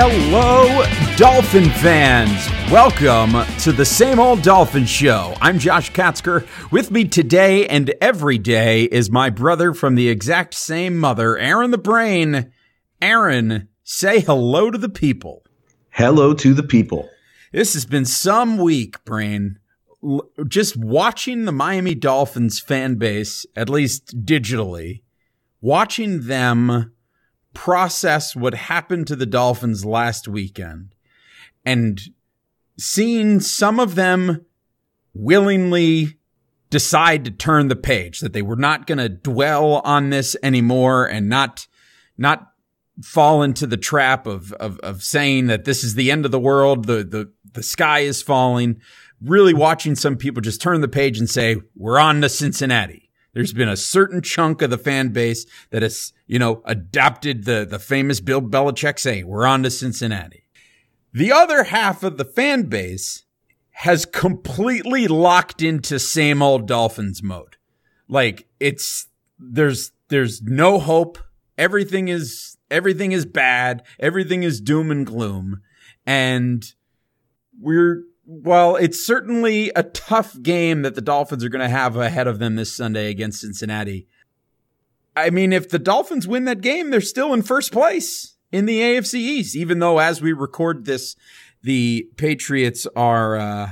Hello, Dolphin fans. Welcome to the same old Dolphin Show. I'm Josh Katzker. With me today and every day is my brother from the exact same mother, Aaron the Brain. Aaron, say hello to the people. Hello to the people. This has been some week, Brain. L- just watching the Miami Dolphins fan base, at least digitally, watching them process what happened to the Dolphins last weekend and seeing some of them willingly decide to turn the page that they were not going to dwell on this anymore and not not fall into the trap of, of of saying that this is the end of the world the the the sky is falling. Really watching some people just turn the page and say we're on to Cincinnati there's been a certain chunk of the fan base that has, you know, adopted the, the famous Bill Belichick saying, we're on to Cincinnati. The other half of the fan base has completely locked into same old Dolphins mode. Like it's, there's, there's no hope. Everything is, everything is bad. Everything is doom and gloom. And we're, well, it's certainly a tough game that the Dolphins are going to have ahead of them this Sunday against Cincinnati. I mean, if the Dolphins win that game, they're still in first place in the AFC East, even though as we record this, the Patriots are uh,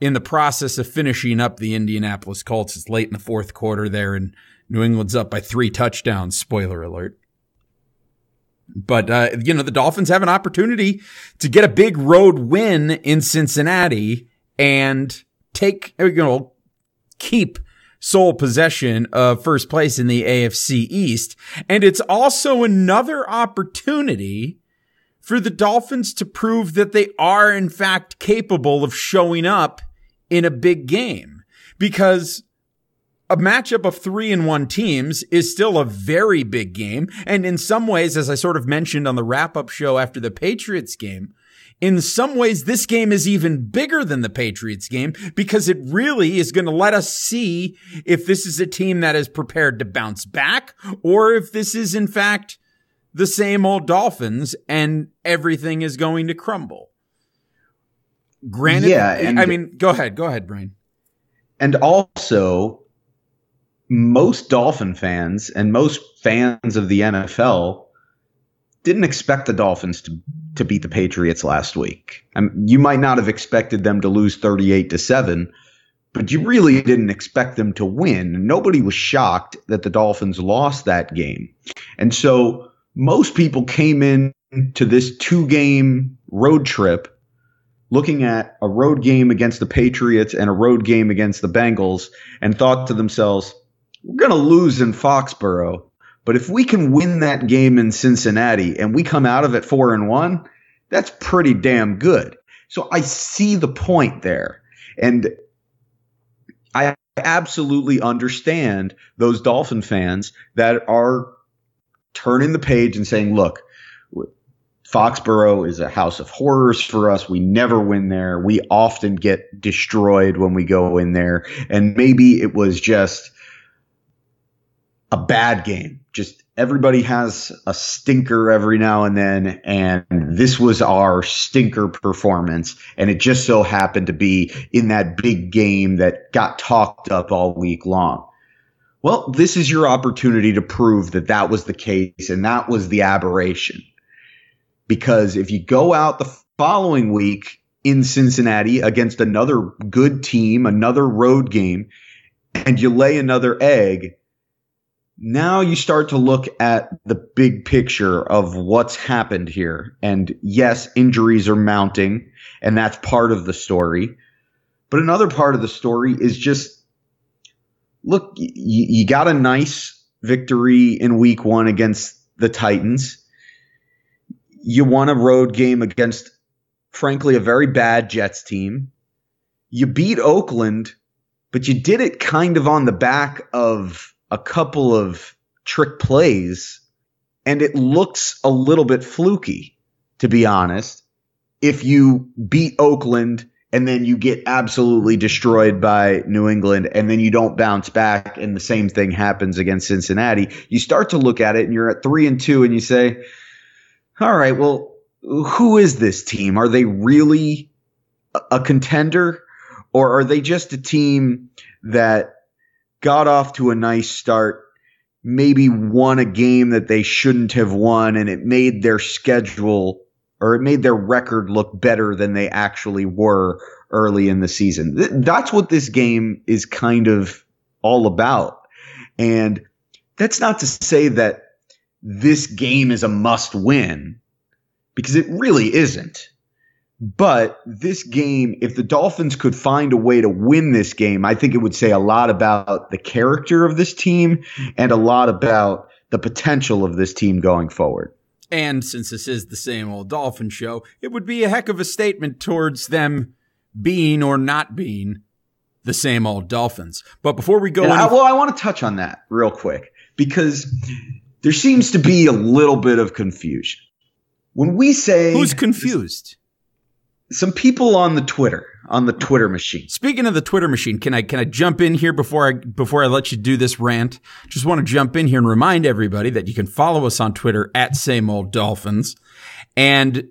in the process of finishing up the Indianapolis Colts. It's late in the fourth quarter there, and New England's up by three touchdowns. Spoiler alert. But, uh, you know, the Dolphins have an opportunity to get a big road win in Cincinnati and take, you know, keep sole possession of first place in the AFC East. And it's also another opportunity for the Dolphins to prove that they are in fact capable of showing up in a big game because a matchup of three and one teams is still a very big game. And in some ways, as I sort of mentioned on the wrap up show after the Patriots game, in some ways, this game is even bigger than the Patriots game because it really is going to let us see if this is a team that is prepared to bounce back or if this is in fact the same old Dolphins and everything is going to crumble. Granted, yeah, I mean, go ahead, go ahead, Brain. And also, most Dolphin fans and most fans of the NFL didn't expect the Dolphins to to beat the Patriots last week. I mean, you might not have expected them to lose 38 to 7, but you really didn't expect them to win. Nobody was shocked that the Dolphins lost that game. And so most people came in to this two-game road trip looking at a road game against the Patriots and a road game against the Bengals and thought to themselves, we're going to lose in Foxborough. But if we can win that game in Cincinnati and we come out of it four and one, that's pretty damn good. So I see the point there. And I absolutely understand those Dolphin fans that are turning the page and saying, look, Foxborough is a house of horrors for us. We never win there. We often get destroyed when we go in there. And maybe it was just a bad game. Just everybody has a stinker every now and then. And this was our stinker performance. And it just so happened to be in that big game that got talked up all week long. Well, this is your opportunity to prove that that was the case and that was the aberration. Because if you go out the following week in Cincinnati against another good team, another road game, and you lay another egg, now you start to look at the big picture of what's happened here. And yes, injuries are mounting, and that's part of the story. But another part of the story is just look, y- you got a nice victory in week one against the Titans. You won a road game against, frankly, a very bad Jets team. You beat Oakland, but you did it kind of on the back of a couple of trick plays and it looks a little bit fluky, to be honest. If you beat Oakland and then you get absolutely destroyed by New England and then you don't bounce back and the same thing happens against Cincinnati, you start to look at it and you're at three and two and you say, all right, well, who is this team? Are they really a contender or are they just a team that got off to a nice start, maybe won a game that they shouldn't have won and it made their schedule or it made their record look better than they actually were early in the season. That's what this game is kind of all about. And that's not to say that this game is a must win because it really isn't. But this game, if the Dolphins could find a way to win this game, I think it would say a lot about the character of this team and a lot about the potential of this team going forward. And since this is the same old Dolphin show, it would be a heck of a statement towards them being or not being the same old Dolphins. But before we go, any- I, well, I want to touch on that real quick because there seems to be a little bit of confusion. When we say who's confused, some people on the Twitter on the Twitter machine. Speaking of the Twitter machine, can I can I jump in here before I before I let you do this rant? Just want to jump in here and remind everybody that you can follow us on Twitter at Same Old Dolphins, and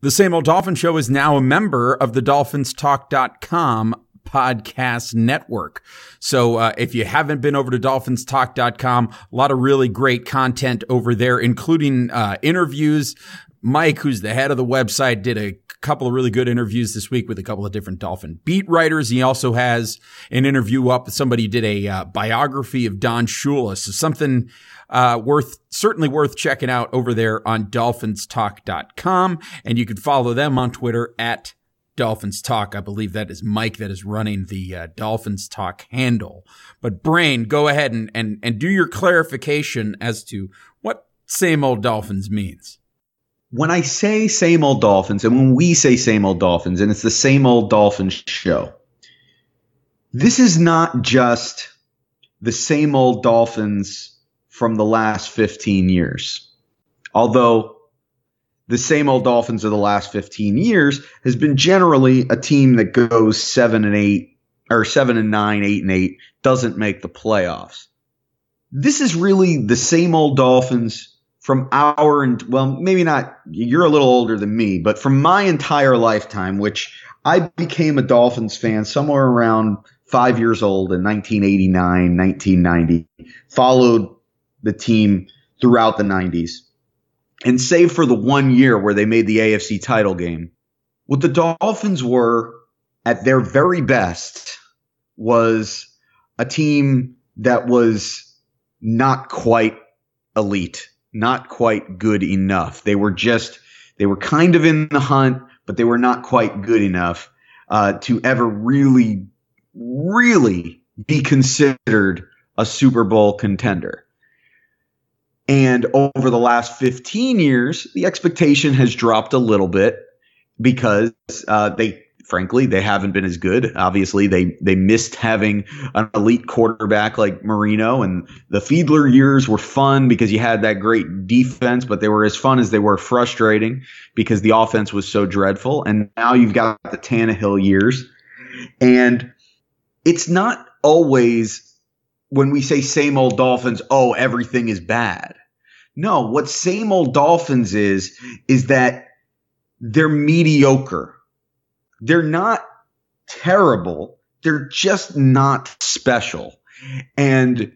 the Same Old Dolphin Show is now a member of the DolphinsTalk.com podcast network. So uh, if you haven't been over to dolphinstalk.com, a lot of really great content over there, including uh, interviews. Mike, who's the head of the website, did a couple of really good interviews this week with a couple of different Dolphin beat writers. He also has an interview up with somebody who did a uh, biography of Don Shula. So something uh, worth, certainly worth checking out over there on dolphinstalk.com. And you can follow them on Twitter at Dolphins Talk. I believe that is Mike that is running the uh, Dolphins Talk handle. But Brain, go ahead and, and, and do your clarification as to what same old Dolphins means. When I say same old Dolphins, and when we say same old Dolphins, and it's the same old Dolphins show, this is not just the same old Dolphins from the last 15 years. Although the same old Dolphins of the last 15 years has been generally a team that goes seven and eight or seven and nine, eight and eight, doesn't make the playoffs. This is really the same old Dolphins from our, and well, maybe not, you're a little older than me, but from my entire lifetime, which I became a Dolphins fan somewhere around five years old in 1989, 1990, followed the team throughout the 90s and save for the one year where they made the AFC title game, what the Dolphins were at their very best was a team that was not quite elite, not quite good enough. They were just, they were kind of in the hunt, but they were not quite good enough uh, to ever really, really be considered a Super Bowl contender. And over the last 15 years, the expectation has dropped a little bit because uh, they, frankly, they haven't been as good. Obviously, they they missed having an elite quarterback like Marino, and the Fiedler years were fun because you had that great defense, but they were as fun as they were frustrating because the offense was so dreadful. And now you've got the Tannehill years, and it's not always when we say same old Dolphins, oh, everything is bad. No, what same old Dolphins is, is that they're mediocre. They're not terrible. They're just not special. And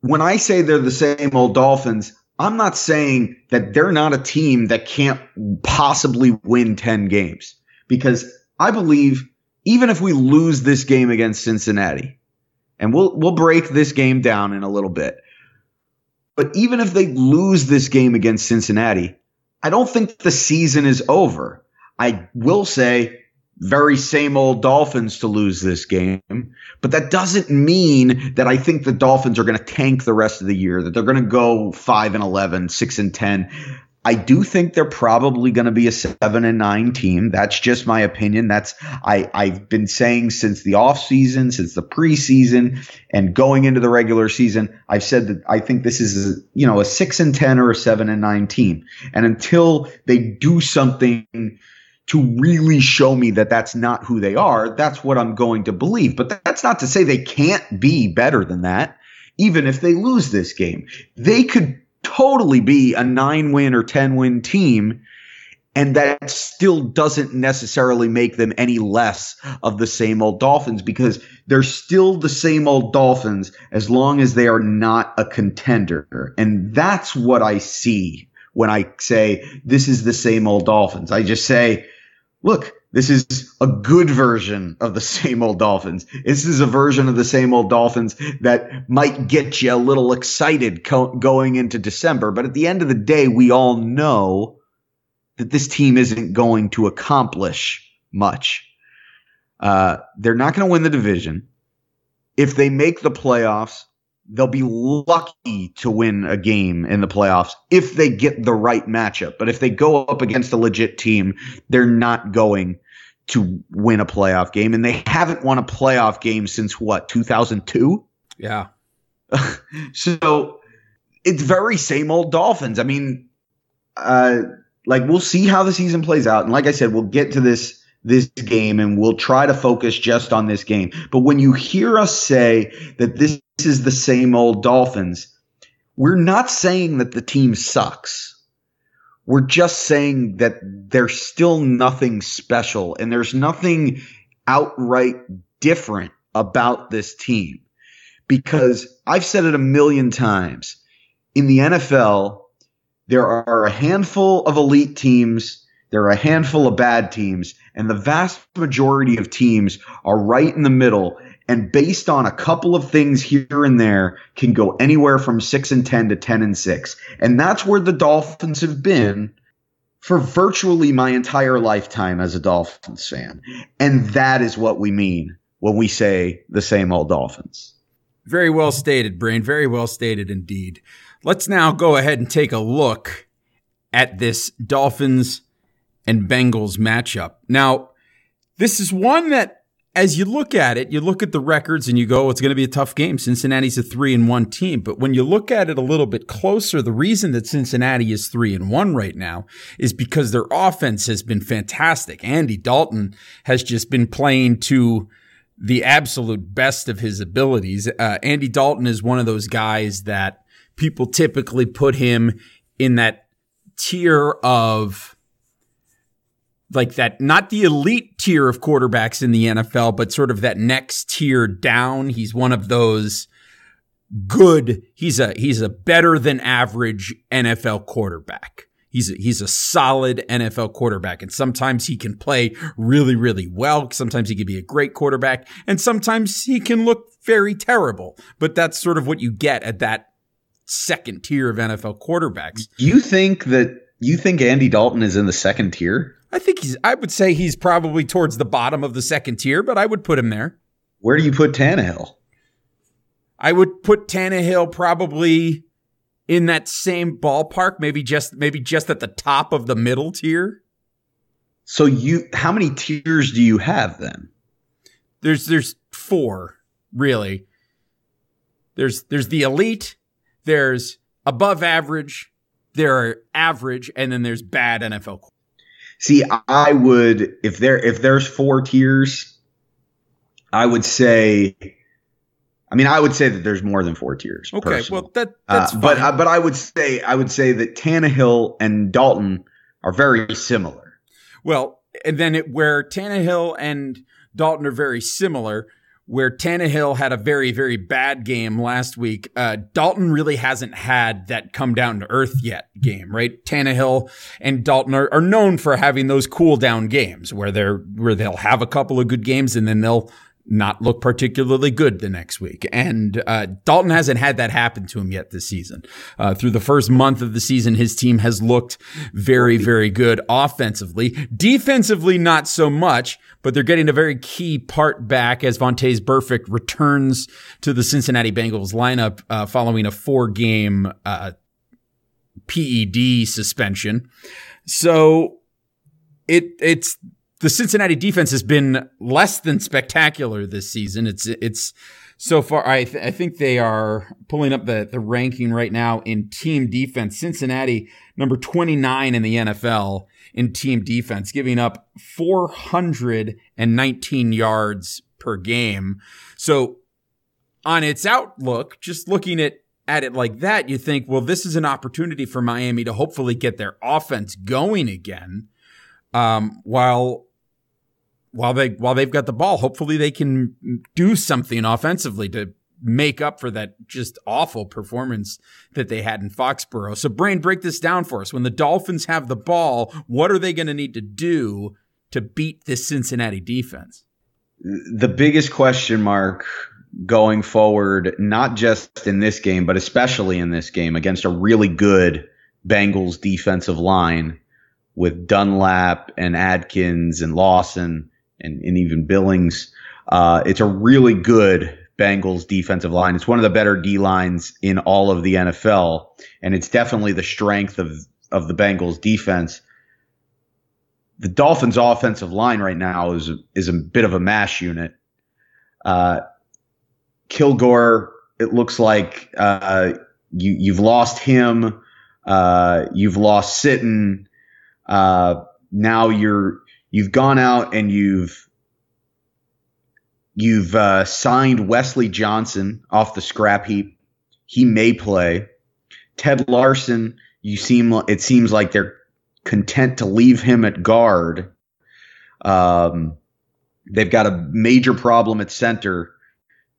when I say they're the same old Dolphins, I'm not saying that they're not a team that can't possibly win 10 games because I believe even if we lose this game against Cincinnati, and we'll we'll break this game down in a little bit. But even if they lose this game against Cincinnati, I don't think the season is over. I will say very same old Dolphins to lose this game, but that doesn't mean that I think the Dolphins are going to tank the rest of the year, that they're going to go 5 and 11, 6 and 10. I do think they're probably going to be a seven and nine team. That's just my opinion. That's I I've been saying since the offseason, since the preseason, and going into the regular season. I've said that I think this is a, you know a six and ten or a seven and nine team. And until they do something to really show me that that's not who they are, that's what I'm going to believe. But that's not to say they can't be better than that. Even if they lose this game, they could totally be a nine win or 10 win team. And that still doesn't necessarily make them any less of the same old Dolphins because they're still the same old Dolphins as long as they are not a contender. And that's what I see when I say this is the same old Dolphins. I just say, look, this is a good version of the same old Dolphins. This is a version of the same old Dolphins that might get you a little excited co- going into December. But at the end of the day, we all know that this team isn't going to accomplish much. Uh, they're not going to win the division. If they make the playoffs, they'll be lucky to win a game in the playoffs if they get the right matchup. But if they go up against a legit team, they're not going to win a playoff game. And they haven't won a playoff game since what, 2002? Yeah. so it's very same old Dolphins. I mean, uh, like we'll see how the season plays out. And like I said, we'll get to this this game and we'll try to focus just on this game. But when you hear us say that this is the same old Dolphins, we're not saying that the team sucks. We're just saying that there's still nothing special and there's nothing outright different about this team. Because I've said it a million times. In the NFL, there are a handful of elite teams there are a handful of bad teams, and the vast majority of teams are right in the middle. And based on a couple of things here and there, can go anywhere from six and ten to ten and six. And that's where the Dolphins have been for virtually my entire lifetime as a Dolphins fan. And that is what we mean when we say the same old Dolphins. Very well stated, Brain. Very well stated indeed. Let's now go ahead and take a look at this Dolphins and Bengals matchup. Now, this is one that as you look at it, you look at the records and you go, it's going to be a tough game. Cincinnati's a three and one team. But when you look at it a little bit closer, the reason that Cincinnati is three and one right now is because their offense has been fantastic. Andy Dalton has just been playing to the absolute best of his abilities. Uh, Andy Dalton is one of those guys that people typically put him in that tier of like that, not the elite tier of quarterbacks in the NFL, but sort of that next tier down. He's one of those good. He's a, he's a better than average NFL quarterback. He's a, he's a solid NFL quarterback. And sometimes he can play really, really well. Sometimes he can be a great quarterback and sometimes he can look very terrible. But that's sort of what you get at that second tier of NFL quarterbacks. You think that you think Andy Dalton is in the second tier? I think he's. I would say he's probably towards the bottom of the second tier, but I would put him there. Where do you put Tannehill? I would put Tannehill probably in that same ballpark, maybe just maybe just at the top of the middle tier. So you, how many tiers do you have then? There's there's four really. There's there's the elite. There's above average. There are average, and then there's bad NFL See, I would if there if there's four tiers, I would say. I mean, I would say that there's more than four tiers. Okay, personally. well that that's uh, but uh, but I would say I would say that Tannehill and Dalton are very similar. Well, and then it, where Tannehill and Dalton are very similar, where Tannehill had a very, very bad game last week. Uh, Dalton really hasn't had that come down to earth yet game, right? Tannehill and Dalton are, are known for having those cool down games where they're, where they'll have a couple of good games and then they'll not look particularly good the next week. And uh, Dalton hasn't had that happen to him yet this season. Uh, through the first month of the season, his team has looked very, very good offensively. Defensively, not so much, but they're getting a very key part back as Vontaze Burfict returns to the Cincinnati Bengals lineup uh, following a four game uh, PED suspension. So it it's the Cincinnati defense has been less than spectacular this season. It's it's so far. I th- I think they are pulling up the the ranking right now in team defense. Cincinnati number twenty nine in the NFL in team defense, giving up four hundred and nineteen yards per game. So on its outlook, just looking at at it like that, you think, well, this is an opportunity for Miami to hopefully get their offense going again. Um, while while they while they've got the ball, hopefully they can do something offensively to make up for that just awful performance that they had in Foxborough. So, Brain, break this down for us. When the Dolphins have the ball, what are they going to need to do to beat this Cincinnati defense? The biggest question mark going forward, not just in this game, but especially in this game against a really good Bengals defensive line with Dunlap and Atkins and Lawson and, and even Billings. Uh, it's a really good Bengals defensive line. It's one of the better D lines in all of the NFL, and it's definitely the strength of of the Bengals defense. The Dolphins' offensive line right now is is a bit of a mash unit. Uh, Kilgore, it looks like uh, you you've lost him. Uh, you've lost Sitton. Uh, now you're you've gone out and you've You've uh, signed Wesley Johnson off the scrap heap. He may play. Ted Larsen, you seem it seems like they're content to leave him at guard. Um, they've got a major problem at center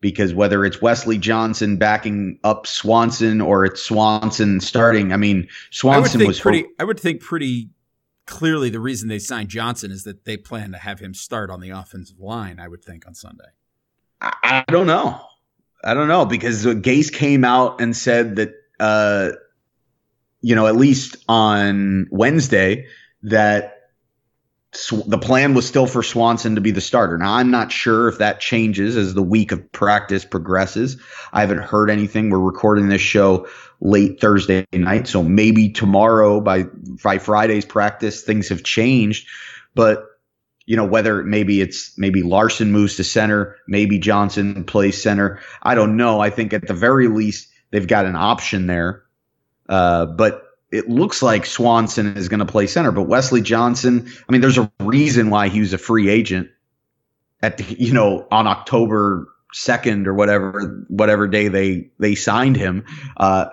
because whether it's Wesley Johnson backing up Swanson or it's Swanson starting, I mean Swanson I was pretty. I would think pretty clearly the reason they signed Johnson is that they plan to have him start on the offensive line, I would think, on Sunday. I, I don't know. I don't know because Gase came out and said that, uh, you know, at least on Wednesday, that The plan was still for Swanson to be the starter. Now, I'm not sure if that changes as the week of practice progresses. I haven't heard anything. We're recording this show late Thursday night. So maybe tomorrow by, by Friday's practice, things have changed. But, you know, whether maybe it's maybe Larsen moves to center, maybe Johnson plays center. I don't know. I think at the very least, they've got an option there. Uh, but it looks like Swanson is going to play center, but Wesley Johnson, I mean, there's a reason why he was a free agent at the, you know, on October 2nd or whatever, whatever day they, they signed him. Uh,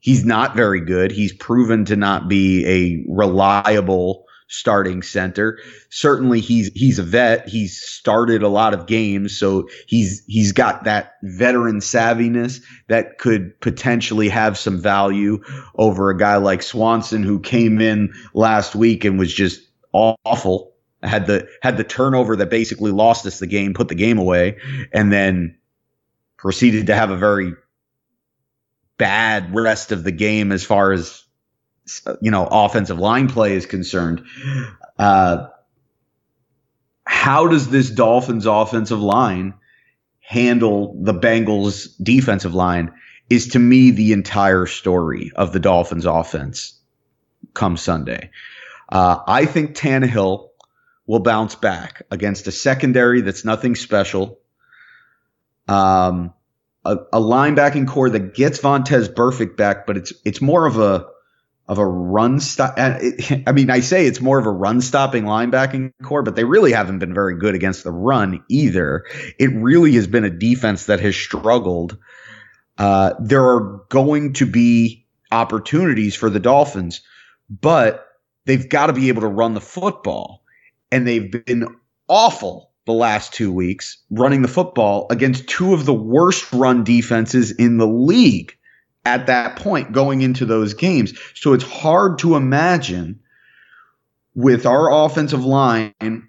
He's not very good. He's proven to not be a reliable starting center. Certainly he's he's a vet. He's started a lot of games, so he's he's got that veteran savviness that could potentially have some value over a guy like Swanson who came in last week and was just awful. Had the had the turnover that basically lost us the game, put the game away, and then proceeded to have a very bad rest of the game as far as you know offensive line play is concerned. Uh, how does this Dolphins offensive line handle the Bengals defensive line? Is to me the entire story of the Dolphins offense come Sunday. Uh, I think Tannehill will bounce back against a secondary that's nothing special. Um, a, a linebacking corps that gets Vontaze Burfict back, but it's it's more of a of a run stop. I mean, I say it's more of a run stopping linebacking corps, but they really haven't been very good against the run either. It really has been a defense that has struggled. Uh, there are going to be opportunities for the Dolphins, but they've got to be able to run the football, and they've been awful the last two weeks running the football against two of the worst run defenses in the league at that point going into those games. So it's hard to imagine with our offensive line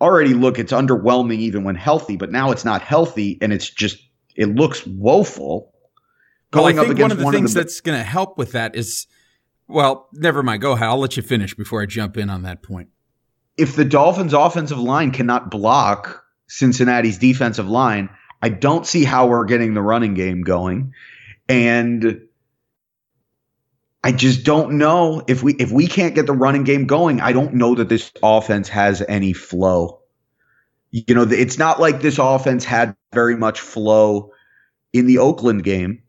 already look it's underwhelming even when healthy, but now it's not healthy and it's just it looks woeful. Going well, I think up against one of the one things of the, that's going to help with that is well, never mind. Go ahead. I'll let you finish before I jump in on that point if the Dolphins' offensive line cannot block Cincinnati's defensive line, I don't see how we're getting the running game going. And I just don't know if we if we can't get the running game going, I don't know that this offense has any flow. You know, it's not like this offense had very much flow in the Oakland game.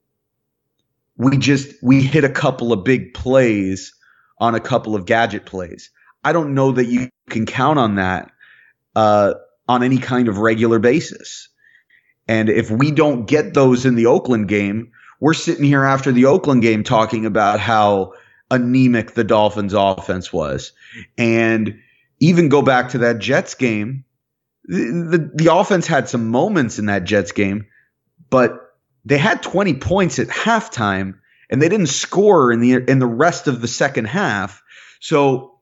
We just we hit a couple of big plays on a couple of gadget plays. I don't know that you can count on that uh, on any kind of regular basis. And if we don't get those in the Oakland game, we're sitting here after the Oakland game talking about how anemic the Dolphins offense was. And even go back to that Jets game, the, the, the offense had some moments in that Jets game, but they had 20 points at halftime and they didn't score in the in the rest of the second half. So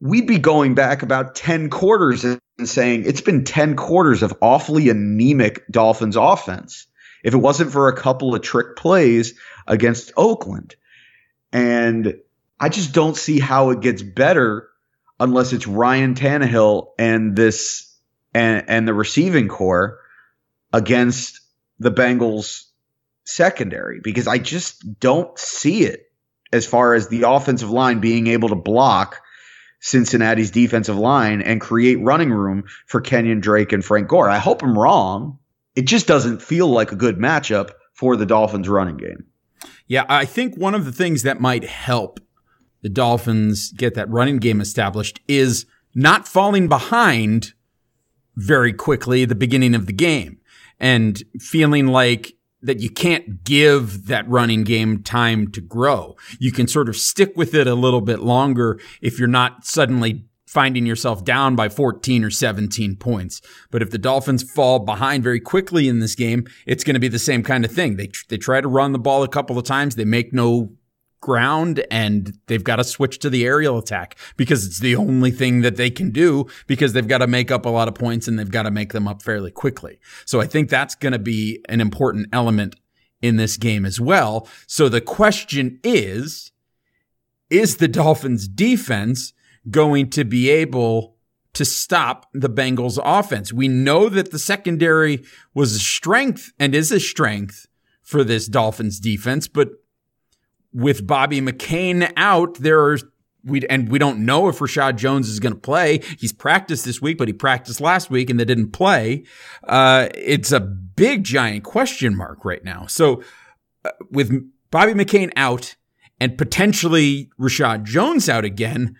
we'd be going back about 10 quarters and saying it's been 10 quarters of awfully anemic Dolphins offense. If it wasn't for a couple of trick plays against Oakland. And I just don't see how it gets better unless it's Ryan Tannehill and this and and the receiving corps against the Bengals secondary because I just don't see it as far as the offensive line being able to block Cincinnati's defensive line and create running room for Kenyon Drake and Frank Gore. I hope I'm wrong. It just doesn't feel like a good matchup for the Dolphins running game. Yeah, I think one of the things that might help the Dolphins get that running game established is not falling behind very quickly at the beginning of the game and feeling like that you can't give that running game time to grow. You can sort of stick with it a little bit longer if you're not suddenly finding yourself down by 14 or 17 points. But if the Dolphins fall behind very quickly in this game, it's going to be the same kind of thing. They they try to run the ball a couple of times, they make no ground and they've got to switch to the aerial attack because it's the only thing that they can do because they've got to make up a lot of points and they've got to make them up fairly quickly. So I think that's going to be an important element in this game as well. So the question is, is the Dolphins defense going to be able to stop the Bengals offense? We know that the secondary was a strength and is a strength for this Dolphins defense, but with Bobby McCain out, there are we and we don't know if Reshad Jones is going to play. He's practiced this week, but he practiced last week and they didn't play. Uh, it's a big giant question mark right now. So uh, with Bobby McCain out and potentially Reshad Jones out again,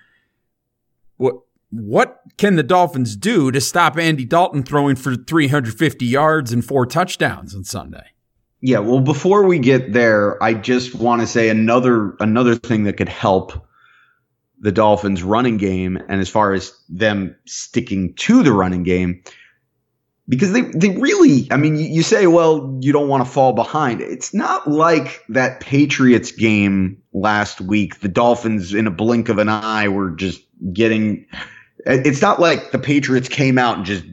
what can the Dolphins do to stop Andy Dalton throwing for 350 yards and four touchdowns on Sunday? Yeah, well, before we get there, I just want to say another another thing that could help the Dolphins' running game, and as far as them sticking to the running game, because they they really, I mean, you say, well, you don't want to fall behind. It's not like that Patriots game last week. The Dolphins, in a blink of an eye, were just getting. It's not like the Patriots came out and just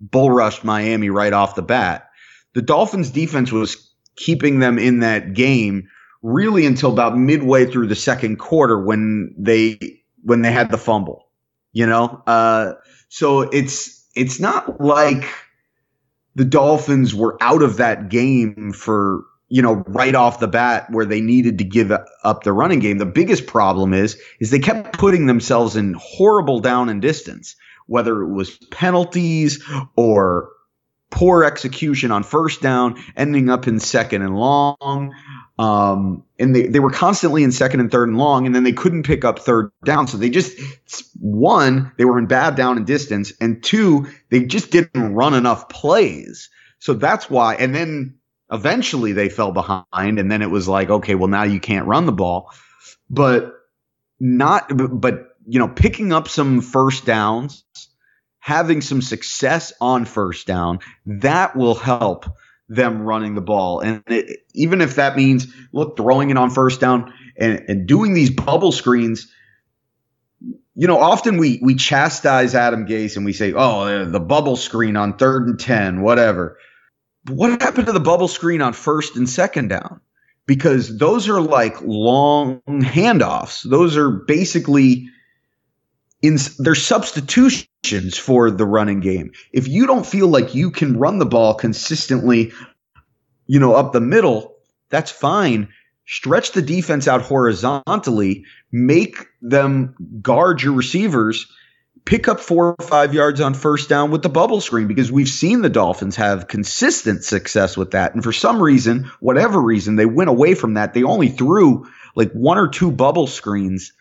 bull rushed Miami right off the bat. The Dolphins' defense was keeping them in that game really until about midway through the second quarter when they when they had the fumble. You know, uh, so it's it's not like the Dolphins were out of that game for you know right off the bat where they needed to give up the running game. The biggest problem is is they kept putting themselves in horrible down and distance, whether it was penalties or poor execution on first down, ending up in second and long. Um, and they, they were constantly in second and third and long, and then they couldn't pick up third down. So they just, one, they were in bad down and distance, and two, they just didn't run enough plays. So that's why, and then eventually they fell behind, and then it was like, okay, well, now you can't run the ball. But not, but, you know, picking up some first downs having some success on first down, that will help them running the ball. And it, even if that means, look, throwing it on first down and, and doing these bubble screens, you know, often we, we chastise Adam Gase and we say, oh, the bubble screen on third and 10, whatever. What happened to the bubble screen on first and second down? Because those are like long handoffs. Those are basically in they're substitutions for the running game. If you don't feel like you can run the ball consistently, you know, up the middle, that's fine. Stretch the defense out horizontally, make them guard your receivers, pick up four or five yards on first down with the bubble screen because we've seen the Dolphins have consistent success with that. And for some reason, whatever reason, they went away from that. They only threw like one or two bubble screens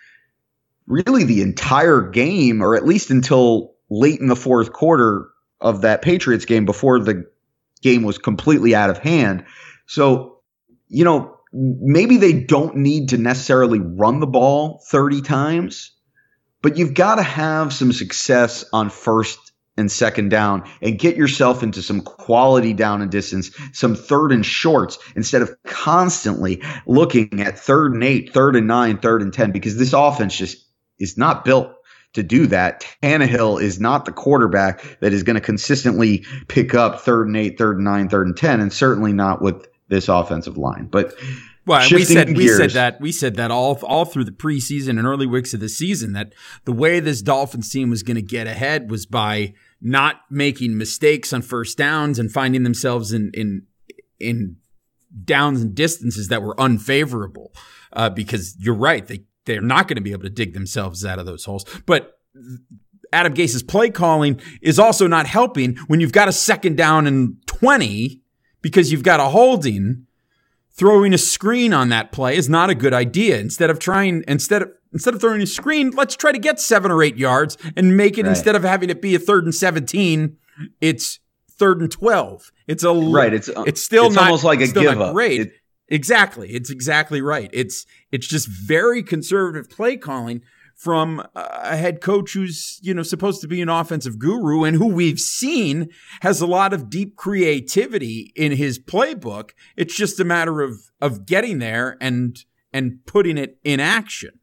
really the entire game, or at least until late in the fourth quarter of that Patriots game before the game was completely out of hand. So, you know, maybe they don't need to necessarily run the ball 30 times, but you've got to have some success on first and second down and get yourself into some quality down and distance, some third and shorts instead of constantly looking at third and eight, third and nine, third and 10, because this offense just is not built to do that. Tannehill is not the quarterback that is going to consistently pick up third and eight, third and nine, third and 10, and certainly not with this offensive line. But well, we said gears, we said that we said that all all through the preseason and early weeks of the season that the way this Dolphins team was going to get ahead was by not making mistakes on first downs and finding themselves in in in downs and distances that were unfavorable. Uh, because you're right, they they're not going to be able to dig themselves out of those holes. But Adam Gase's play calling is also not helping when you've got a second down and twenty because you've got a holding throwing a screen on that play is not a good idea. Instead of trying, instead of, instead of throwing a screen, let's try to get seven or eight yards and make it right. instead of having it be a third and 17, it's third and 12. It's a, right. It's, uh, it's still it's not, almost like a give up. Great. It, exactly. It's exactly right. It's, it's just very conservative play calling from a head coach who's, you know, supposed to be an offensive guru and who we've seen has a lot of deep creativity in his playbook. It's just a matter of, of getting there and, and putting it in action.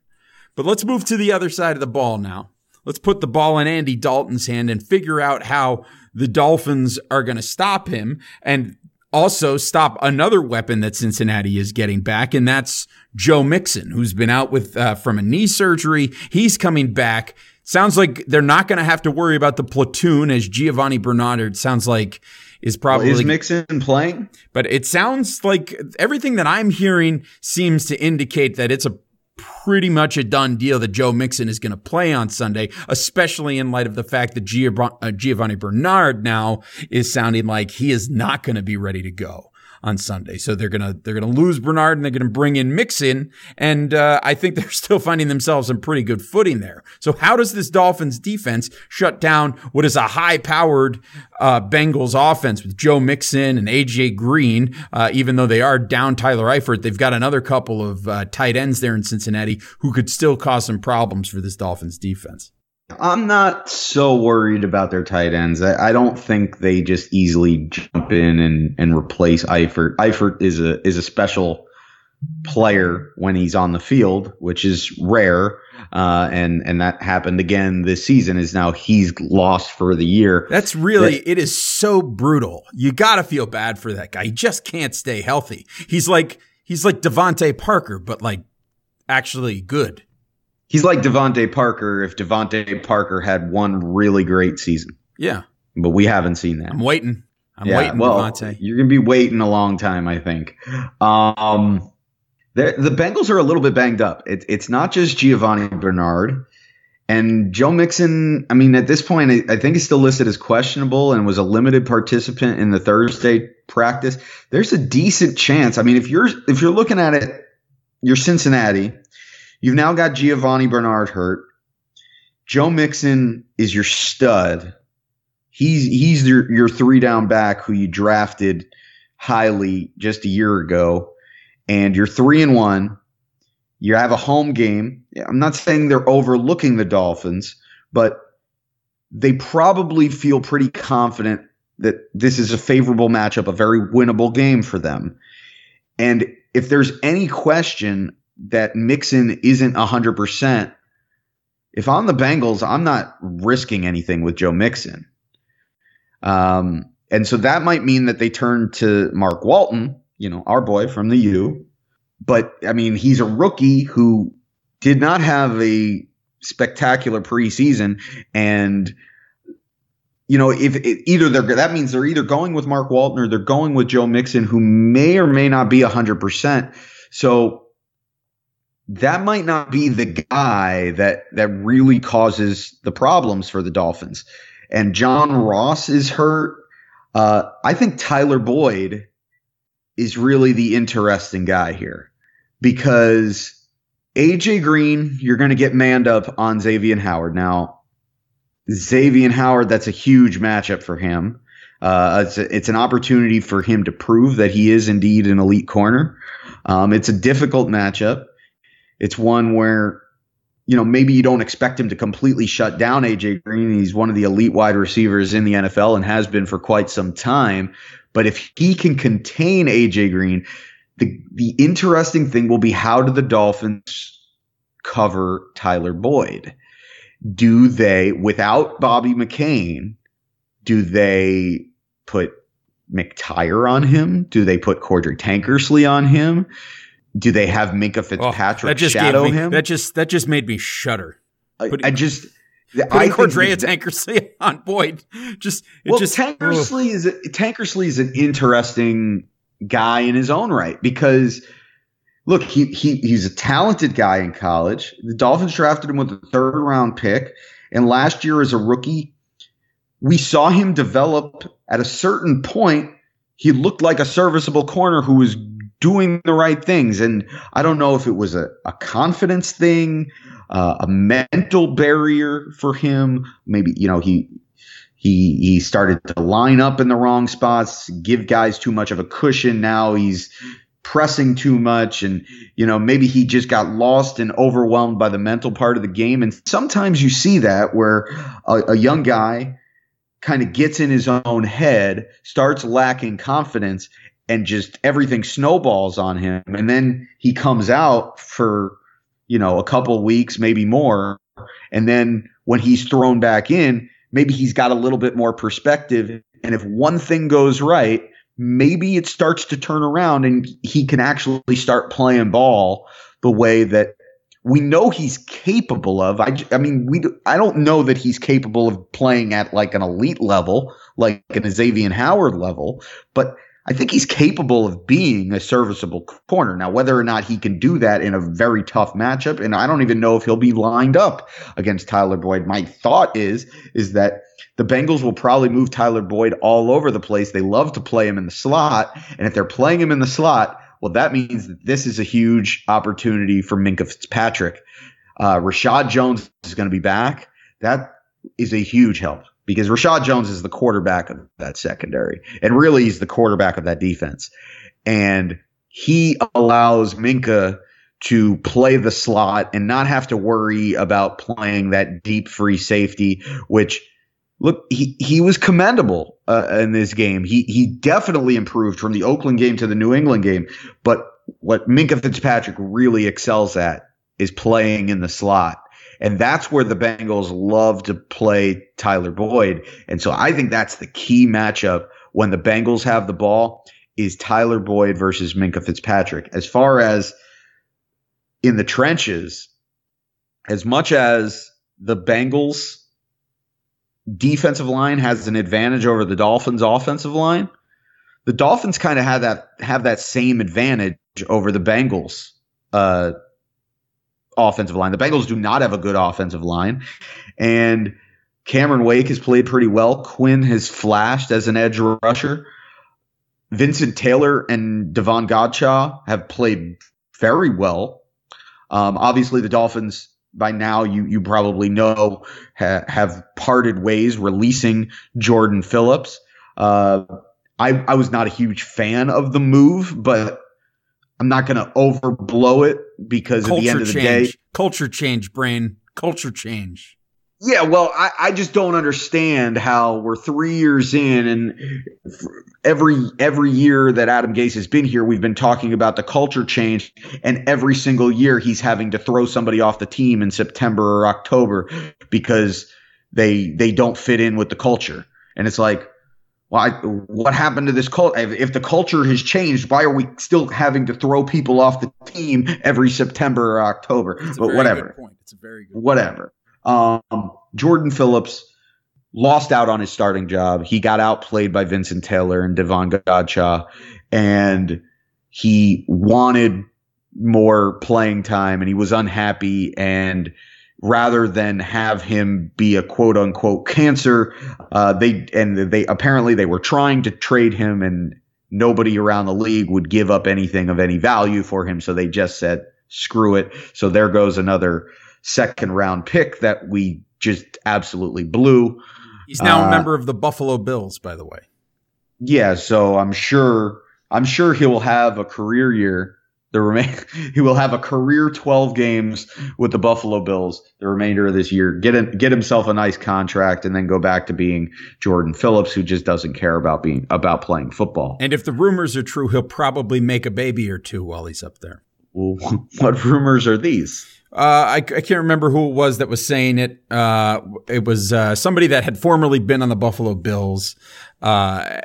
But let's move to the other side of the ball now. Let's put the ball in Andy Dalton's hand and figure out how the Dolphins are going to stop him. And also stop another weapon that Cincinnati is getting back, and that's Joe Mixon, who's been out with uh, from a knee surgery. He's coming back. Sounds like they're not going to have to worry about the platoon as Giovani Bernard sounds like is probably well, is Mixon playing. But it sounds like everything that I'm hearing seems to indicate that it's a pretty much a done deal that Joe Mixon is going to play on Sunday, especially in light of the fact that uh, Giovani Bernard now is sounding like he is not going to be ready to go on Sunday. So they're gonna they're gonna lose Bernard and they're gonna bring in Mixon, and uh, I think they're still finding themselves in pretty good footing there. So how does this Dolphins defense shut down what is a high powered uh, Bengals offense with Joe Mixon and AJ Green? Uh, even though they are down Tyler Eifert, they've got another couple of uh, tight ends there in Cincinnati who could still cause some problems for this Dolphins defense. I'm not so worried about their tight ends. I, I, don't think they just easily jump in and, and replace Eifert. Eifert is a is a special player when he's on the field, which is rare. Uh, and and that happened again this season. Is now he's lost for the year. That's really that, it is so brutal. You got to feel bad for that guy. He just can't stay healthy. He's like he's like DeVante Parker, but like actually good. He's like DeVante Parker if DeVante Parker had one really great season. Yeah. But we haven't seen that. I'm waiting. I'm yeah, waiting, well, DeVante. You're going to be waiting a long time, I think. Um, the Bengals are a little bit banged up. It, it's not just Giovani Bernard. And Joe Mixon, I mean, at this point, I, I think he's still listed as questionable and was a limited participant in the Thursday practice. There's a decent chance. I mean, if you're if you're looking at it, you're Cincinnati You've now got Giovani Bernard hurt. Joe Mixon is your stud. He's he's your your three down back who you drafted highly just a year ago, and you're three and one. You have a home game. I'm not saying they're overlooking the Dolphins, but they probably feel pretty confident that this is a favorable matchup, a very winnable game for them. And if there's any question that Mixon isn't 100%, if I'm the Bengals, I'm not risking anything with Joe Mixon. Um, and so that might mean that they turn to Mark Walton, you know, our boy from the U. But I mean, he's a rookie who did not have a spectacular preseason. And, you know, if it, either they're, that means they're either going with Mark Walton or they're going with Joe Mixon, who may or may not be 100%. So that might not be the guy that that really causes the problems for the Dolphins. And John Ross is hurt. Uh, I think Tyler Boyd is really the interesting guy here because AJ Green, you're going to get manned up on Xavier Howard. Now, Xavier Howard, that's a huge matchup for him. Uh, it's, a, it's an opportunity for him to prove that he is indeed an elite corner. Um, it's a difficult matchup. It's one where, you know, maybe you don't expect him to completely shut down AJ Green. He's one of the elite wide receivers in the NFL and has been for quite some time. But if he can contain AJ Green, the the interesting thing will be how do the Dolphins cover Tyler Boyd? Do they, without Bobby McCain, do they put McTyer on him? Do they put Cordrea Tankersley on him? Do they have Minkah Fitzpatrick oh, that just shadow me, him? That just that just made me shudder. Putting, I just putting I Cordrea Tankersley on Boyd. Just well, just, Tankersley ugh. is a, Tankersley is an interesting guy in his own right because look, he he he's a talented guy in college. The Dolphins drafted him with a third round pick, and last year as a rookie, we saw him develop at a certain point. He looked like a serviceable corner who was doing the right things. And I don't know if it was a, a confidence thing, uh, a mental barrier for him. Maybe, you know, he, he, he started to line up in the wrong spots, give guys too much of a cushion. Now he's pressing too much. And, you know, maybe he just got lost and overwhelmed by the mental part of the game. And sometimes you see that where a, a young guy, kind of gets in his own head, starts lacking confidence, and just everything snowballs on him. And then he comes out for, you know, a couple weeks, maybe more. And then when he's thrown back in, maybe he's got a little bit more perspective. And if one thing goes right, maybe it starts to turn around and he can actually start playing ball the way that we know he's capable of. I, I mean, we I don't know that he's capable of playing at like an elite level, like an Xavier Howard level, but I think he's capable of being a serviceable corner. Now, whether or not he can do that in a very tough matchup, and I don't even know if he'll be lined up against Tyler Boyd. My thought is is that the Bengals will probably move Tyler Boyd all over the place. They love to play him in the slot, and if they're playing him in the slot, well, that means that this is a huge opportunity for Minkah Fitzpatrick. Uh, Reshad Jones is going to be back. That is a huge help because Reshad Jones is the quarterback of that secondary, and really he's the quarterback of that defense. And he allows Minkah to play the slot and not have to worry about playing that deep free safety, which look he, he was commendable uh, in this game. He he definitely improved from the Oakland game to the New England game. But what Minkah Fitzpatrick really excels at is playing in the slot. And that's where the Bengals love to play Tyler Boyd. And so I think that's the key matchup when the Bengals have the ball is Tyler Boyd versus Minkah Fitzpatrick. As far as in the trenches, as much as the Bengals defensive line has an advantage over the Dolphins offensive line, the Dolphins kind of have that have that same advantage over the Bengals uh, offensive line. The Bengals do not have a good offensive line. And Cameron Wake has played pretty well. Quinn has flashed as an edge rusher. Vincent Taylor and Davon Godchaux have played very well. Um, obviously, the Dolphins by now you you probably know ha- have parted ways, releasing Jordan Phillips. Uh, I I was not a huge fan of the move, but I'm not going to overblow it because culture at the end of the change. day, culture change, brain, culture change. Yeah, well, I, I just don't understand how we're three years in, and every every year that Adam Gase has been here, we've been talking about the culture change, and every single year he's having to throw somebody off the team in September or October because they they don't fit in with the culture, and it's like, well, I, what happened to this culture? If the culture has changed, why are we still having to throw people off the team every September or October? But whatever. It's a very good. Whatever. Um, Jordan Phillips lost out on his starting job. He got outplayed by Vincent Taylor and Davon Godchaux, and he wanted more playing time, and he was unhappy and rather than have him be a quote unquote cancer. Uh, they and they apparently they were trying to trade him, and nobody around the league would give up anything of any value for him. So they just said, "Screw it." So there goes another second round pick that we just absolutely blew. He's now uh, a member of the Buffalo Bills, by the way. Yeah, so I'm sure I'm sure he will have a career year The remain he will have a career 12 games with the Buffalo Bills the remainder of this year. Get a, get himself a nice contract and then go back to being Jordan Phillips who just doesn't care about being about playing football. And if the rumors are true, he'll probably make a baby or two while he's up there. Well, what rumors are these? Uh, I, I, can't remember who it was that was saying it. Uh, it was uh, somebody that had formerly been on the Buffalo Bills. Uh,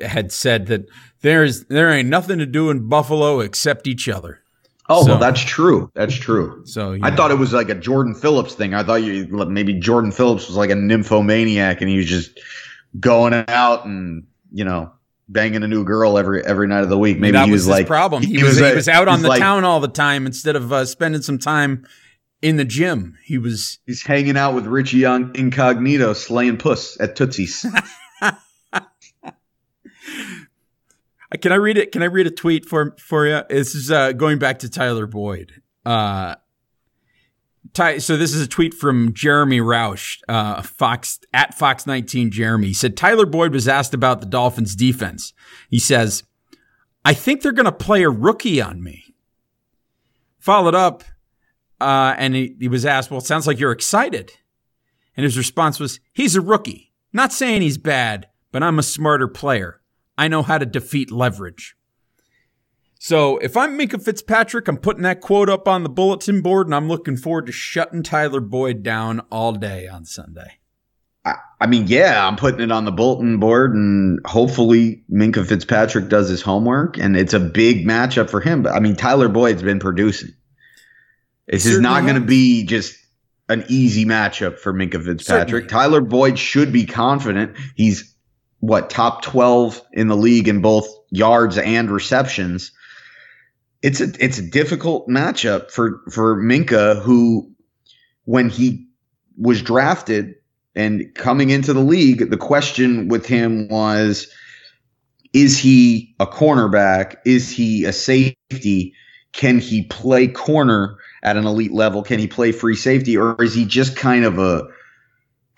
had said that there's there ain't nothing to do in Buffalo except each other. Oh, so, well, that's true. That's true. So I know. thought it was like a Jordan Phillips thing. I thought you maybe Jordan Phillips was like a nymphomaniac and he was just going out and you know banging a new girl every every night of the week. Maybe that he was, was like problem. He, he was, was he was out on the like, town all the time instead of uh, spending some time in the gym. He was he's hanging out with Richie Young incognito, slaying puss at Tootsie's. Can I read it? Can I read a tweet for for you? This is uh, going back to Tyler Boyd. Uh, Ty, so this is a tweet from Jeremy Rauch, uh, Fox at Fox 19. Jeremy he said Tyler Boyd was asked about the Dolphins' defense. He says, "I think they're going to play a rookie on me." Followed up, uh, and he, he was asked, "Well, it sounds like you're excited," and his response was, "He's a rookie. Not saying he's bad, but I'm a smarter player." I know how to defeat leverage. So if I'm Minkah Fitzpatrick, I'm putting that quote up on the bulletin board and I'm looking forward to shutting Tyler Boyd down all day on Sunday. I, I mean, yeah, I'm putting it on the bulletin board and hopefully Minkah Fitzpatrick does his homework and it's a big matchup for him. But I mean, Tyler Boyd's been producing. This is not going to be just an easy matchup for Minkah Fitzpatrick. Certainly. Tyler Boyd should be confident. He's what top 12 in the league in both yards and receptions. It's a it's a difficult matchup for for Minkah who when he was drafted and coming into the league the question with him was is he a cornerback? Is he a safety? Can he play corner at an elite level? Can he play free safety? Or is he just kind of a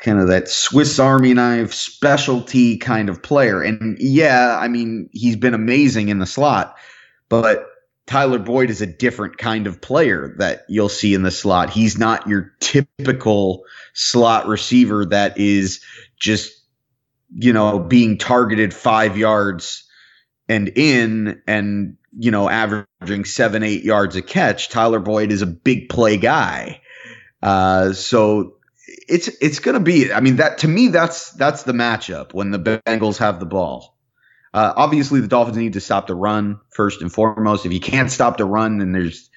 kind of that Swiss Army knife specialty kind of player. And yeah, I mean, he's been amazing in the slot, but Tyler Boyd is a different kind of player that you'll see in the slot. He's not your typical slot receiver that is just, you know, being targeted five yards and in and, you know, averaging seven, eight yards a catch. Tyler Boyd is a big play guy. Uh, so it's it's going to be. I mean, that to me, that's that's the matchup when the Bengals have the ball. Uh, obviously, the Dolphins need to stop the run first and foremost. If you can't stop the run, then there's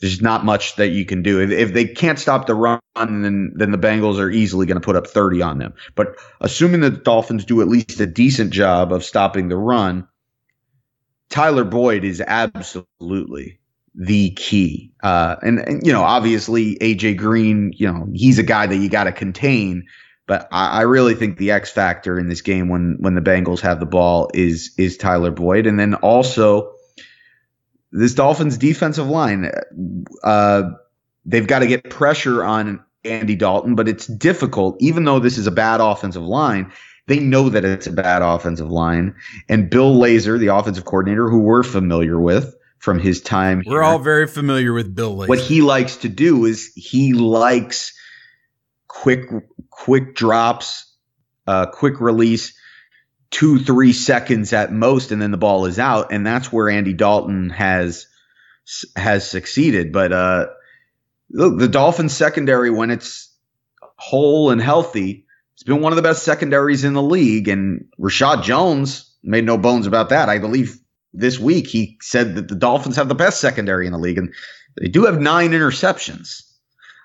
there's not much that you can do. If, if they can't stop the run, then then the Bengals are easily going to put up 30 on them. But assuming that the Dolphins do at least a decent job of stopping the run, Tyler Boyd is absolutely the key. Uh, and, and, you know, obviously AJ Green, you know, he's a guy that you got to contain. But I, I, really think the X factor in this game when when the Bengals have the ball is is Tyler Boyd, and then also this Dolphins defensive line. Uh, they've got to get pressure on Andy Dalton, but it's difficult. Even though this is a bad offensive line, they know that it's a bad offensive line. And Bill Lazor, the offensive coordinator, who we're familiar with, from his time. We're here. all very familiar with Bill. What he likes to do is he likes quick, quick drops, uh, quick release, two, three seconds at most, and then the ball is out. And that's where Andy Dalton has has succeeded. But uh, look, the Dolphins secondary when it's whole and healthy, it's been one of the best secondaries in the league. And Reshad Jones made no bones about that. I believe this week he said that the Dolphins have the best secondary in the league, and they do have nine interceptions.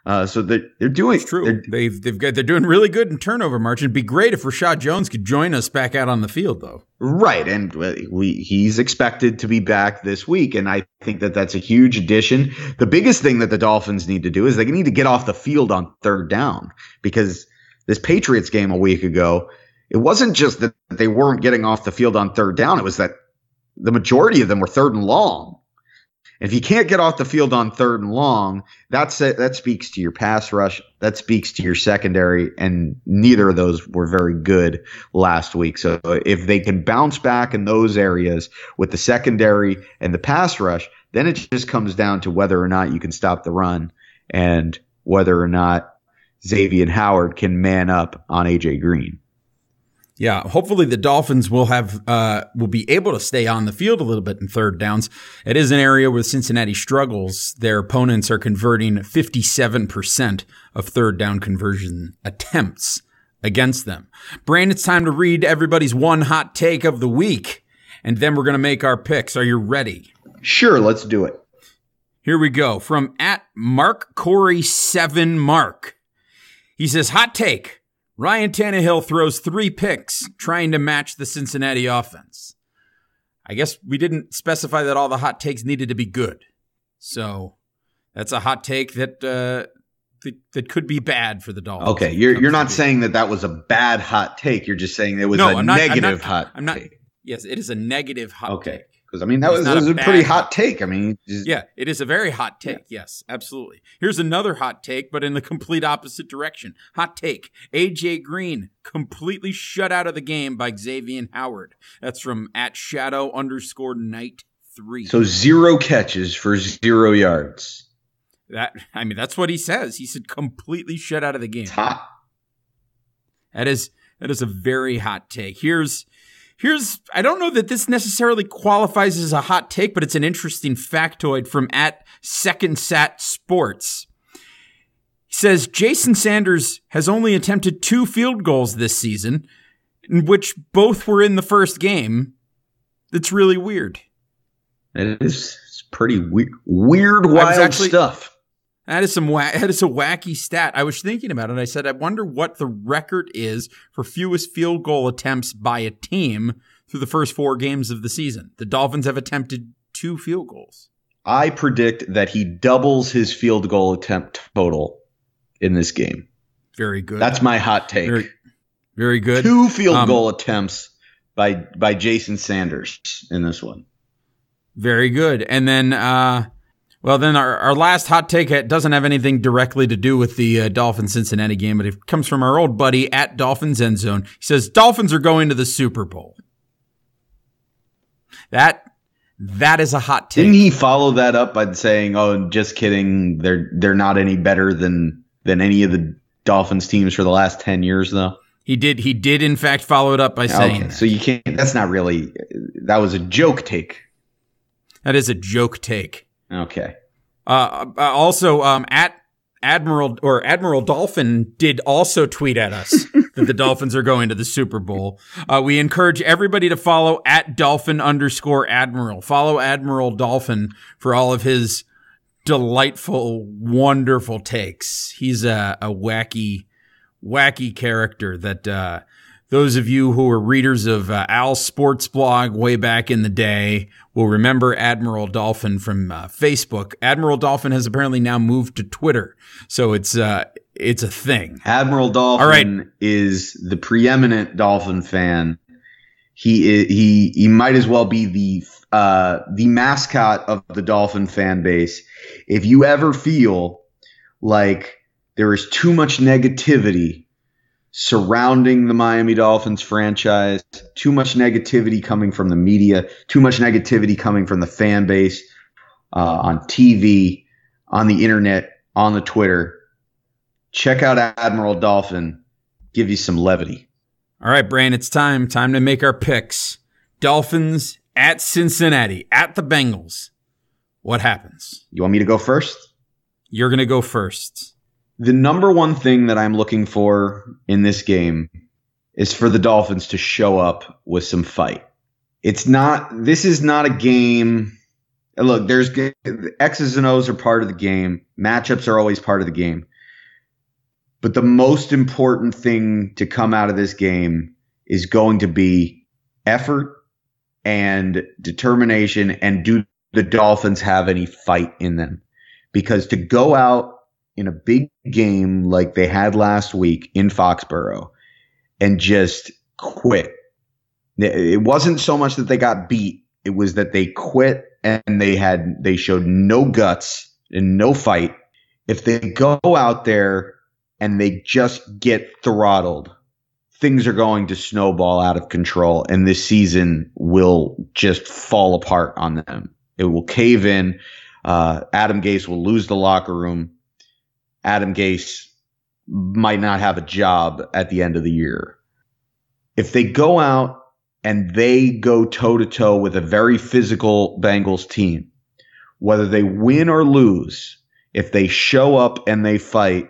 Uh, so they're, they're doing it's true. They've they've got they're doing really good in turnover margin. It'd be great if Reshad Jones could join us back out on the field, though. Right, and we he's expected to be back this week, and I think that that's a huge addition. The biggest thing that the Dolphins need to do is they need to get off the field on third down because this Patriots game a week ago, it wasn't just that they weren't getting off the field on third down; it was that the majority of them were third and long. If you can't get off the field on third and long, that's that speaks to your pass rush. That speaks to your secondary, and neither of those were very good last week. So if they can bounce back in those areas with the secondary and the pass rush, then it just comes down to whether or not you can stop the run and whether or not Xavier Howard can man up on AJ Green. Yeah, hopefully the Dolphins will have uh, will be able to stay on the field a little bit in third downs. It is an area where Cincinnati struggles. Their opponents are converting 57% of third down conversion attempts against them. Brain, it's time to read everybody's one hot take of the week, and then we're going to make our picks. Are you ready? Sure, let's do it. Here we go. From at Mark Corey 7 Mark. He says, Hot take. Ryan Tannehill throws three picks trying to match the Cincinnati offense. I guess we didn't specify that all the hot takes needed to be good. So that's a hot take that uh, that, that could be bad for the Dolphins. Okay, you're you're not saying that that was a bad hot take. You're just saying it was no, a I'm not, negative I'm not, hot. I'm not. Take. Yes, it is a negative hot take. okay. take. Because I mean, that was, was a, a pretty hot take. I mean, just, yeah, it is a very hot take. Yeah. Yes, absolutely. Here's another hot take, but in the complete opposite direction. Hot take: AJ Green completely shut out of the game by Xavier Howard. That's from at Shadow underscore Night Three. So zero catches for zero yards. That I mean, that's what he says. He said completely shut out of the game. It's hot. That is that is a very hot take. Here's Here's, I don't know that this necessarily qualifies as a hot take, but it's an interesting factoid from at Second Sat Sports. He says Jason Sanders has only attempted two field goals this season, in which both were in the first game. That's really weird. It is pretty weird, weird, wild actually, stuff. That is some that is a wacky stat. I was thinking about it. I said, I wonder what the record is for fewest field goal attempts by a team through the first four games of the season. The Dolphins have attempted two field goals. I predict that he doubles his field goal attempt total in this game. Very good. That's my hot take. Very, very good. Two field um, goal attempts by by Jason Sanders in this one. Very good. And then uh well, then our, our last hot take doesn't have anything directly to do with the uh, Dolphins Cincinnati game, but it comes from our old buddy at Dolphins End Zone. He says Dolphins are going to the Super Bowl. That that is a hot take. Didn't he follow that up by saying, "Oh, just kidding. They're they're not any better than than any of the Dolphins teams for the last ten years, though." He did. He did, in fact, follow it up by saying. Okay, so you can't. That's not really. That was a joke take. That is a joke take. Okay. Uh, uh, also, um, at Admiral or Admiral Dolphin did also tweet at us that the Dolphins are going to the Super Bowl. Uh, we encourage everybody to follow at Dolphin underscore Admiral. Follow Admiral Dolphin for all of his delightful, wonderful takes. He's a, a wacky, wacky character that uh, those of you who were readers of uh, Al's sports blog way back in the day will remember Admiral Dolphin from uh, Facebook. Admiral Dolphin has apparently now moved to Twitter, so it's uh, it's a thing. Admiral Dolphin All right. is the preeminent Dolphin fan. He is, he he might as well be the uh, the mascot of the Dolphin fan base. If you ever feel like there is too much negativity surrounding the Miami Dolphins franchise. Too much negativity coming from the media, too much negativity coming from the fan base uh, on TV, on the internet, on the Twitter. Check out Admiral Dolphin, give you some levity. All right, Brain, it's time. Time to make our picks. Dolphins at Cincinnati, at the Bengals. What happens? You want me to go first? You're going to go first the number one thing that I'm looking for in this game is for the Dolphins to show up with some fight. It's not, this is not a game. Look, there's X's and O's are part of the game. Matchups are always part of the game. But the most important thing to come out of this game is going to be effort and determination. And do the Dolphins have any fight in them? Because to go out in a big game like they had last week in Foxborough and just quit. It wasn't so much that they got beat It was that they quit and they had they showed no guts and no fight. If they go out there and they just get throttled, things are going to snowball out of control and this season will just fall apart on them. It will cave in. Uh, Adam Gase will lose the locker room. Adam Gase might not have a job at the end of the year. If they go out and they go toe to toe with a very physical Bengals team, whether they win or lose, if they show up and they fight,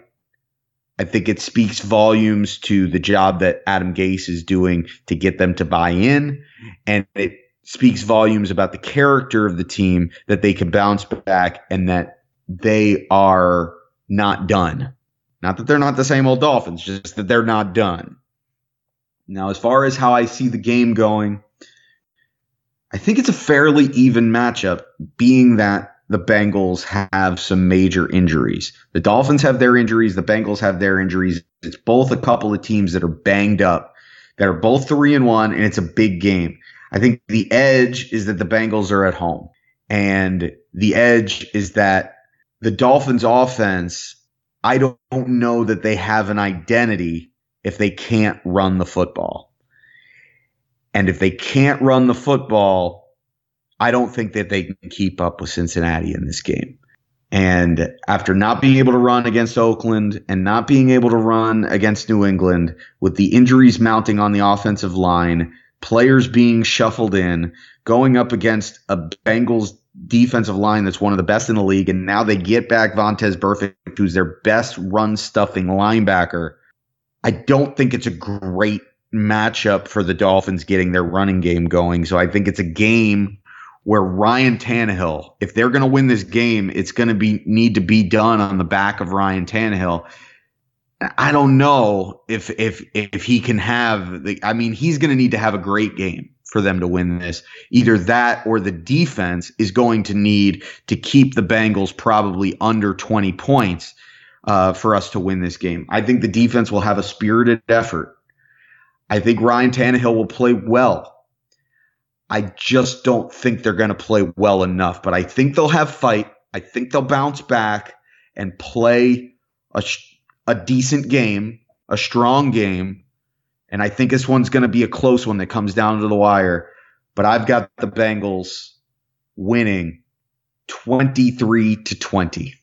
I think it speaks volumes to the job that Adam Gase is doing to get them to buy in. And it speaks volumes about the character of the team that they can bounce back and that they are not done. Not that they're not the same old Dolphins, just that they're not done. Now, as far as how I see the game going, I think it's a fairly even matchup, being that the Bengals have some major injuries. The Dolphins have their injuries, the Bengals have their injuries. It's both a couple of teams that are banged up, that are both three and one, and it's a big game. I think the edge is that the Bengals are at home. And the edge is that the Dolphins offense, I don't know that they have an identity if they can't run the football. And if they can't run the football, I don't think that they can keep up with Cincinnati in this game. And after not being able to run against Oakland and not being able to run against New England, with the injuries mounting on the offensive line, players being shuffled in, going up against a Bengals defensive line that's one of the best in the league, and now they get back Vontaze Burfict, who's their best run stuffing linebacker. I don't think it's a great matchup for the Dolphins getting their running game going. So I think it's a game where Ryan Tannehill, if they're going to win this game, it's going to be need to be done on the back of Ryan Tannehill. I don't know if if if he can have the. I mean, he's going to need to have a great game for them to win this. Either that or the defense is going to need to keep the Bengals probably under 20 points uh, for us to win this game. I think the defense will have a spirited effort. I think Ryan Tannehill will play well. I just don't think they're going to play well enough, but I think they'll have fight. I think they'll bounce back and play a, a decent game, a strong game. And I think this one's going to be a close one that comes down to the wire. But I've got the Bengals winning 23 to 20.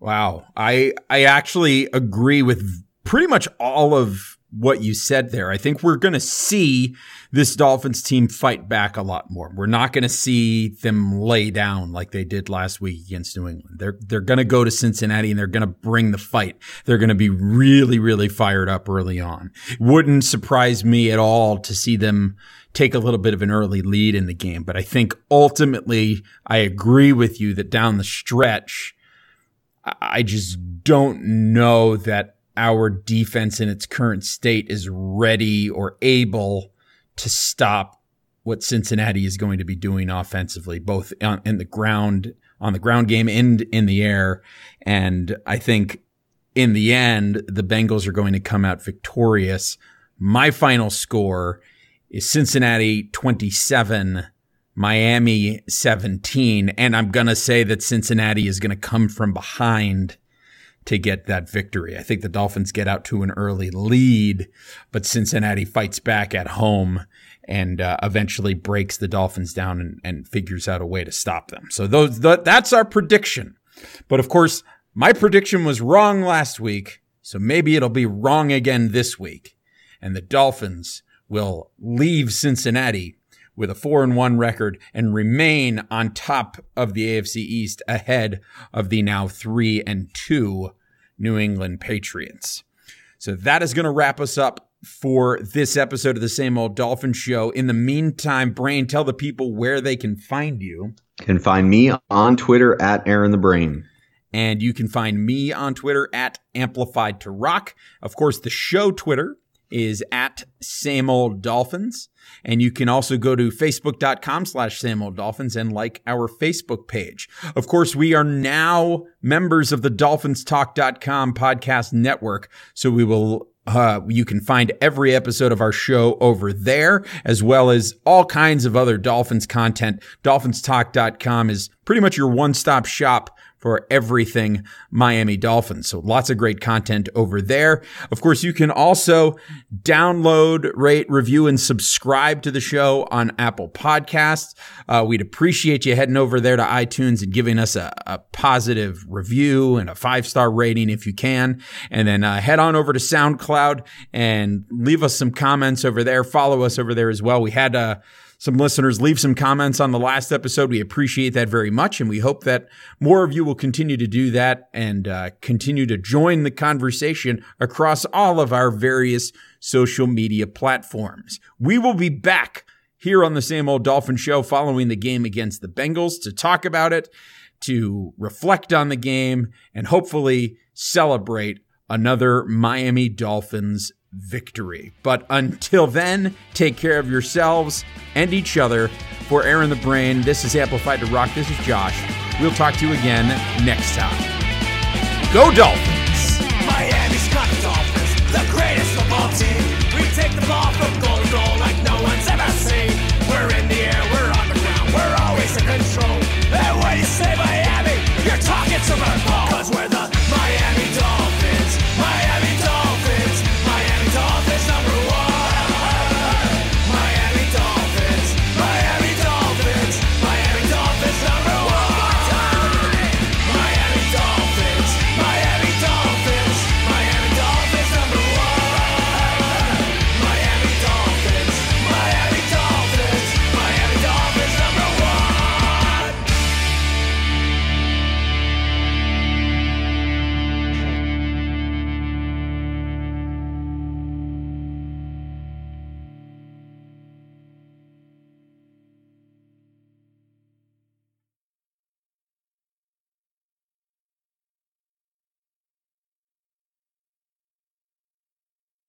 Wow. I I actually agree with pretty much all of what you said there. I think we're going to see this Dolphins team fight back a lot more. We're not going to see them lay down like they did last week against New England. They're they're going to go to Cincinnati and they're going to bring the fight. They're going to be really really fired up early on. Wouldn't surprise me at all to see them take a little bit of an early lead in the game, but I think ultimately I agree with you that down the stretch I just don't know that our defense in its current state is ready or able to stop what Cincinnati is going to be doing offensively, both on, in the ground, on the ground game and in the air. And I think in the end, the Bengals are going to come out victorious. My final score is Cincinnati 27, Miami 17. And I'm going to say that Cincinnati is going to come from behind to get that victory. I think the Dolphins get out to an early lead, but Cincinnati fights back at home and uh, eventually breaks the Dolphins down and, and, figures out a way to stop them. So those that's our prediction. But of course, my prediction was wrong last week, so maybe it'll be wrong again this week. And the Dolphins will leave Cincinnati with a four and one record and remain on top of the AFC East ahead of the now three and two New England Patriots. So that is going to wrap us up for this episode of the Same Old Dolphin Show. In the meantime, Brain, tell the people where they can find you. You can find me on Twitter at Aaron the Brain. And you can find me on Twitter at Amplified to Rock. Of course, the show Twitter is at Same Old Dolphins. And you can also go to facebook.com slash Dolphins and like our Facebook page. Of course, we are now members of the dolphinstalk.com podcast network. So we will uh, you can find every episode of our show over there, as well as all kinds of other Dolphins content. DolphinsTalk.com is pretty much your one stop shop for everything Miami Dolphins. So lots of great content over there. Of course, you can also download, rate, review, and subscribe to the show on Apple Podcasts. Uh, we'd appreciate you heading over there to iTunes and giving us a, a positive review and a five star rating if you can. And then uh, head on over to SoundCloud and leave us some comments over there. Follow us over there as well. We had a uh, some listeners leave some comments on the last episode. We appreciate that very much. And we hope that more of you will continue to do that and uh, continue to join the conversation across all of our various social media platforms. We will be back here on the same old Dolphin show following the game against the Bengals to talk about it, to reflect on the game, and hopefully celebrate another Miami Dolphins victory. But until then, take care of yourselves and each other. For Aaron the Brain, this is Amplified to Rock. This is Josh. We'll talk to you again next time. Go Dolphins! Miami's got the Dolphins, the greatest football team. We take the ball from goal to goal like no one's ever seen. We're in the air, we're on the ground, we're always in control. And when you say Miami, you're talking to my